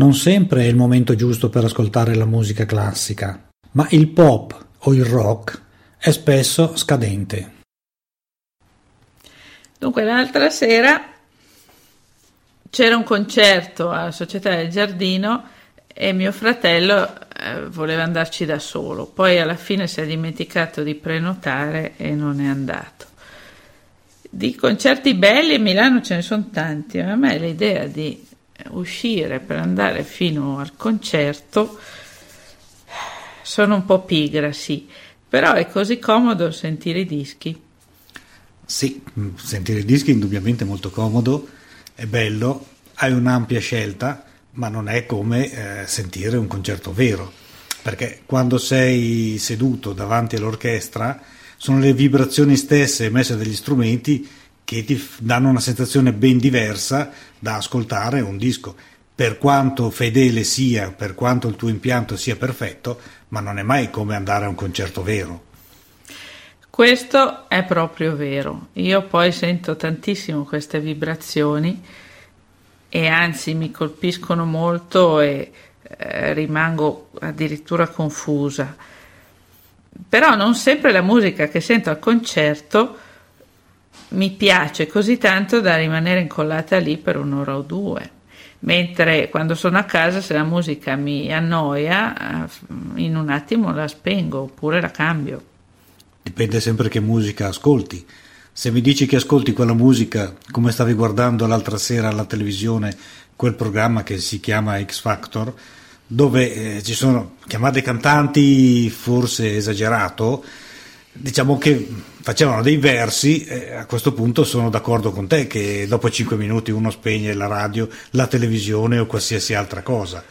Non sempre è il momento giusto per ascoltare la musica classica, ma il pop o il rock è spesso scadente. Dunque, l'altra sera c'era un concerto alla Società del Giardino e mio fratello eh, voleva andarci da solo, poi alla fine si è dimenticato di prenotare e non è andato. Di concerti belli a Milano ce ne sono tanti, ma a me l'idea di uscire per andare fino al concerto sono un po' pigra, sì, però è così comodo sentire i dischi. Sì, sentire i dischi è indubbiamente molto comodo, è bello, hai un'ampia scelta, ma non è come eh, sentire un concerto vero, perché quando sei seduto davanti all'orchestra sono le vibrazioni stesse emesse dagli strumenti che ti danno una sensazione ben diversa da ascoltare un disco. Per quanto fedele sia, per quanto il tuo impianto sia perfetto, ma non è mai come andare a un concerto vero. Questo è proprio vero. Io poi sento tantissimo queste vibrazioni e anzi mi colpiscono molto e eh, rimango addirittura confusa. Però non sempre la musica che sento al concerto mi piace così tanto da rimanere incollata lì per un'ora o due. Mentre quando sono a casa, se la musica mi annoia, eh, in un attimo la spengo oppure la cambio. Dipende sempre che musica ascolti. Se mi dici che ascolti quella musica come stavi guardando l'altra sera alla televisione, quel programma che si chiama X Factor, dove eh, ci sono chiamate cantanti, forse esagerato, diciamo che facevano dei versi e a questo punto sono d'accordo con te che dopo 5 minuti uno spegne la radio, la televisione o qualsiasi altra cosa.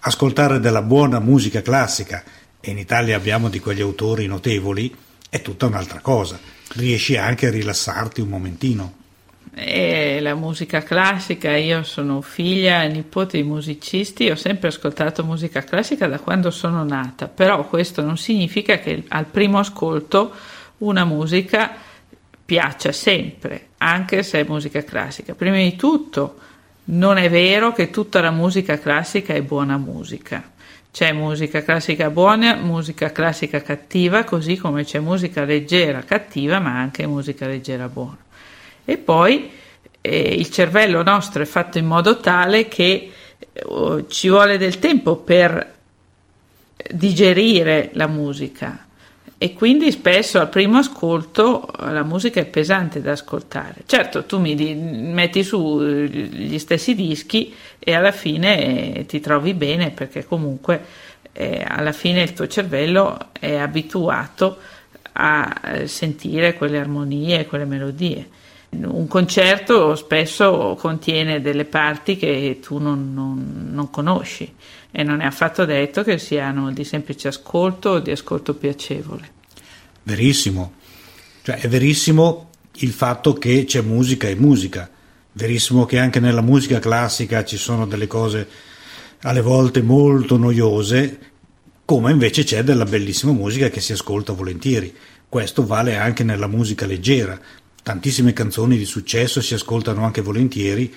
Ascoltare della buona musica classica, e in Italia abbiamo di quegli autori notevoli, è tutta un'altra cosa. Riesci anche a rilassarti un momentino. E la musica classica, io sono figlia e nipote di musicisti, ho sempre ascoltato musica classica da quando sono nata, però questo non significa che al primo ascolto una musica piaccia sempre, anche se è musica classica. Prima di tutto, non è vero che tutta la musica classica è buona musica. C'è musica classica buona, musica classica cattiva, così come c'è musica leggera cattiva, ma anche musica leggera buona. E poi eh, il cervello nostro è fatto in modo tale che eh, ci vuole del tempo per digerire la musica e quindi spesso al primo ascolto la musica è pesante da ascoltare. Certo, tu mi di, metti su gli stessi dischi e alla fine eh, ti trovi bene perché comunque eh, alla fine il tuo cervello è abituato a eh, sentire quelle armonie, quelle melodie. Un concerto spesso contiene delle parti che tu non, non, non conosci e non è affatto detto che siano di semplice ascolto o di ascolto piacevole. Verissimo, cioè è verissimo il fatto che c'è musica e musica, verissimo che anche nella musica classica ci sono delle cose alle volte molto noiose, come invece c'è della bellissima musica che si ascolta volentieri. Questo vale anche nella musica leggera. Tantissime canzoni di successo si ascoltano anche volentieri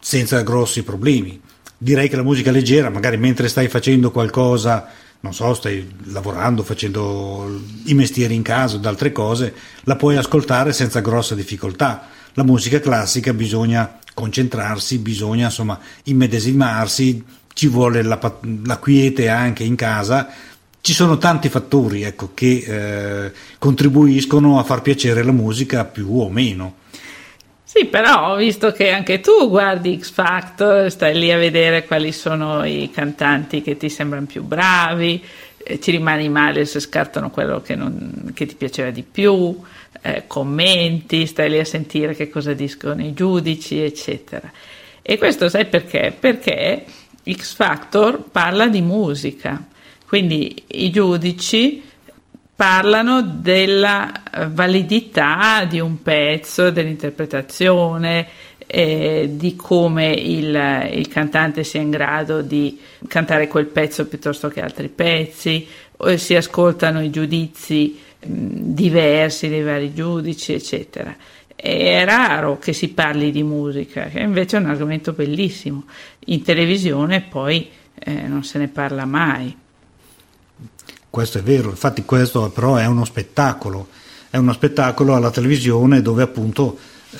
senza grossi problemi. Direi che la musica leggera, magari mentre stai facendo qualcosa non so, stai lavorando, facendo i mestieri in casa o altre cose, la puoi ascoltare senza grossa difficoltà. La musica classica bisogna concentrarsi, bisogna insomma immedesimarsi, ci vuole la, la quiete anche in casa. Ci sono tanti fattori ecco, che eh, contribuiscono a far piacere la musica più o meno. Sì, però ho visto che anche tu guardi X Factor, stai lì a vedere quali sono i cantanti che ti sembrano più bravi, eh, ci rimani male se scartano quello che, non, che ti piaceva di più, eh, commenti, stai lì a sentire che cosa dicono i giudici, eccetera. E questo sai perché? Perché X Factor parla di musica, quindi i giudici parlano della validità di un pezzo, dell'interpretazione, eh, di come il, il, cantante sia in grado di cantare quel pezzo piuttosto che altri pezzi, si ascoltano i giudizi diversi dei vari giudici, eccetera. è raro che si parli di musica, che invece è un argomento bellissimo. In televisione poi eh, non se ne parla mai. Questo è vero, infatti questo però è uno spettacolo, è uno spettacolo alla televisione dove appunto eh,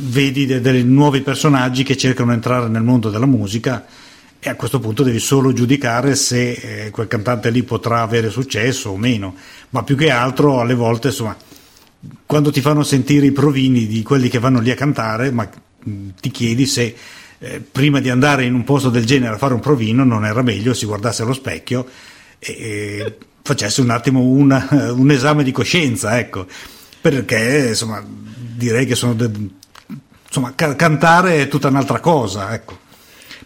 vedi dei, dei nuovi personaggi che cercano di entrare nel mondo della musica e a questo punto devi solo giudicare se eh, quel cantante lì potrà avere successo o meno, ma più che altro alle volte insomma quando ti fanno sentire i provini di quelli che vanno lì a cantare, ma mm, ti chiedi se eh, prima di andare in un posto del genere a fare un provino non era meglio si guardasse allo specchio e, facesse un attimo una, un esame di coscienza, ecco, perché insomma direi che sono de- insomma, ca- cantare è tutta un'altra cosa, ecco.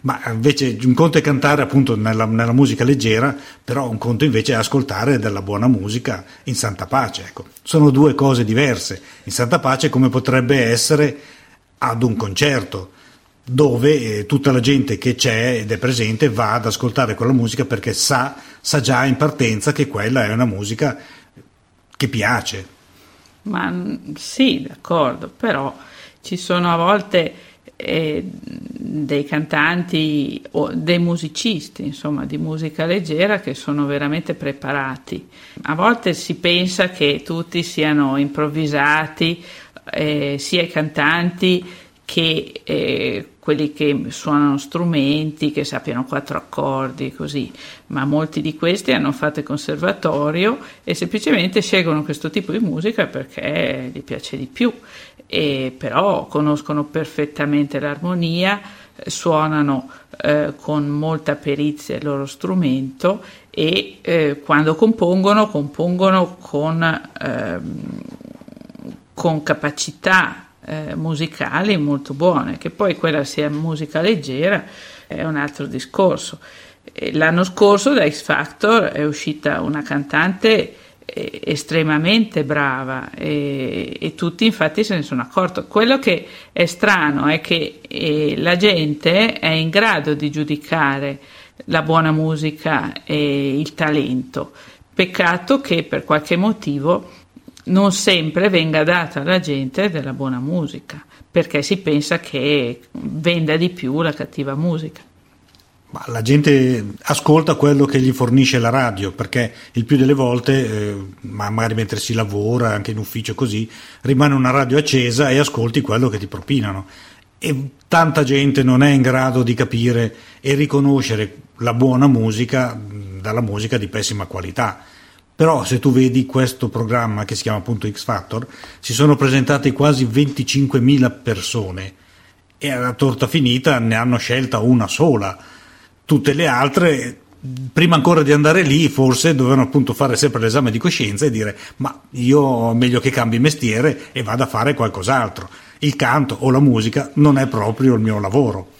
Ma invece un conto è cantare appunto nella, nella, musica leggera, però un conto invece è ascoltare della buona musica in santa pace. Ecco. Sono due cose diverse. In santa pace come potrebbe essere ad un concerto dove eh, tutta la gente che c'è ed è presente va ad ascoltare quella musica perché sa, sa già in partenza che quella è una musica che piace. Ma sì, d'accordo, però ci sono a volte eh, dei cantanti o dei musicisti, insomma, di musica leggera che sono veramente preparati. A volte si pensa che tutti siano improvvisati, eh, sia i cantanti che eh, quelli che suonano strumenti, che sappiano quattro accordi, così, ma molti di questi hanno fatto il conservatorio e semplicemente scelgono questo tipo di musica perché gli piace di più. E però conoscono perfettamente l'armonia, suonano eh, con molta perizia il loro strumento e eh, quando compongono, compongono con, eh, con capacità eh, musicali molto buone, che poi quella sia musica leggera è un altro discorso. L'anno scorso da X Factor è uscita una cantante estremamente brava e, e, tutti infatti se ne sono accorti. Quello che è strano è che eh, la gente è in grado di giudicare la buona musica e il talento. Peccato che per qualche motivo non sempre venga data alla gente della buona musica, perché si pensa che venda di più la cattiva musica. La gente ascolta quello che gli fornisce la radio, perché il più delle volte, eh, magari mentre si lavora, anche in ufficio così, rimane una radio accesa e ascolti quello che ti propinano. E tanta gente non è in grado di capire e riconoscere la buona musica dalla musica di pessima qualità. Però se tu vedi questo programma che si chiama appunto X Factor, si sono presentate quasi 25.000 persone e alla torta finita ne hanno scelta una sola. Tutte le altre prima ancora di andare lì forse dovevano appunto fare sempre l'esame di coscienza e dire ma io meglio che cambi mestiere e vada a fare qualcos'altro. Il canto o la musica non è proprio il mio lavoro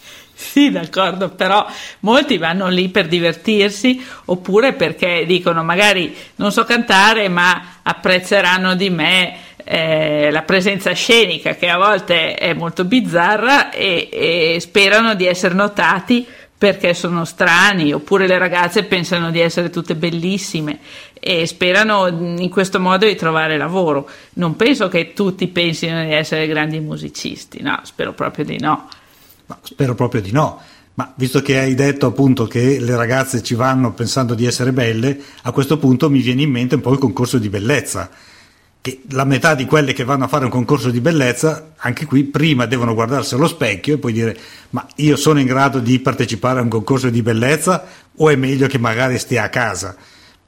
sì, d'accordo, però molti vanno lì per divertirsi oppure perché dicono magari non so cantare ma apprezzeranno di me eh, la presenza scenica che a volte è molto bizzarra e, e sperano di essere notati perché sono strani, oppure le ragazze pensano di essere tutte bellissime e sperano in questo modo di trovare lavoro. Non penso che tutti pensino di essere grandi musicisti, no, spero proprio di no. Ma spero proprio di no. Ma visto che hai detto appunto che le ragazze ci vanno pensando di essere belle, a questo punto mi viene in mente un po' il concorso di bellezza che la metà di quelle che vanno a fare un concorso di bellezza, anche qui prima devono guardarsi allo specchio e poi dire ma io sono in grado di partecipare a un concorso di bellezza o è meglio che magari stia a casa?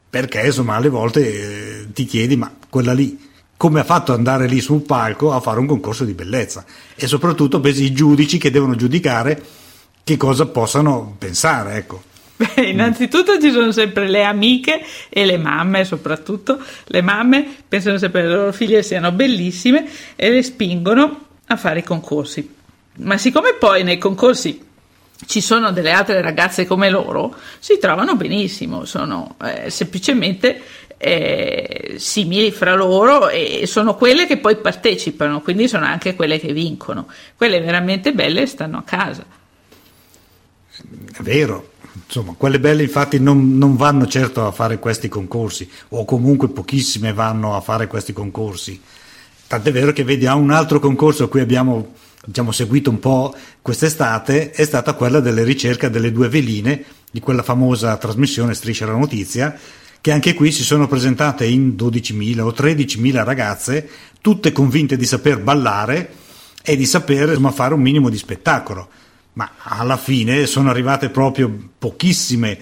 Perché insomma alle volte eh, ti chiedi ma quella lì come ha fatto andare lì sul palco a fare un concorso di bellezza? E soprattutto pensi i giudici che devono giudicare che cosa possano pensare, ecco. Beh, innanzitutto ci sono sempre le amiche e le mamme, soprattutto le mamme pensano sempre che le loro figlie siano bellissime e le spingono a fare i concorsi. Ma siccome poi nei concorsi ci sono delle altre ragazze come loro, si trovano benissimo, sono eh, semplicemente eh, simili fra loro e sono quelle che poi partecipano, quindi sono anche quelle che vincono. Quelle veramente belle stanno a casa. È vero, insomma, quelle belle infatti non, non, vanno certo a fare questi concorsi, o comunque pochissime vanno a fare questi concorsi. Tant'è vero che vedi a un altro concorso a cui abbiamo diciamo, seguito un po' quest'estate è stata quella delle ricerche delle due veline di quella famosa trasmissione Striscia la Notizia, che anche qui si sono presentate in 12.000 o 13.000 ragazze, tutte convinte di saper ballare e di saper insomma, fare un minimo di spettacolo. Ma alla fine sono arrivate proprio pochissime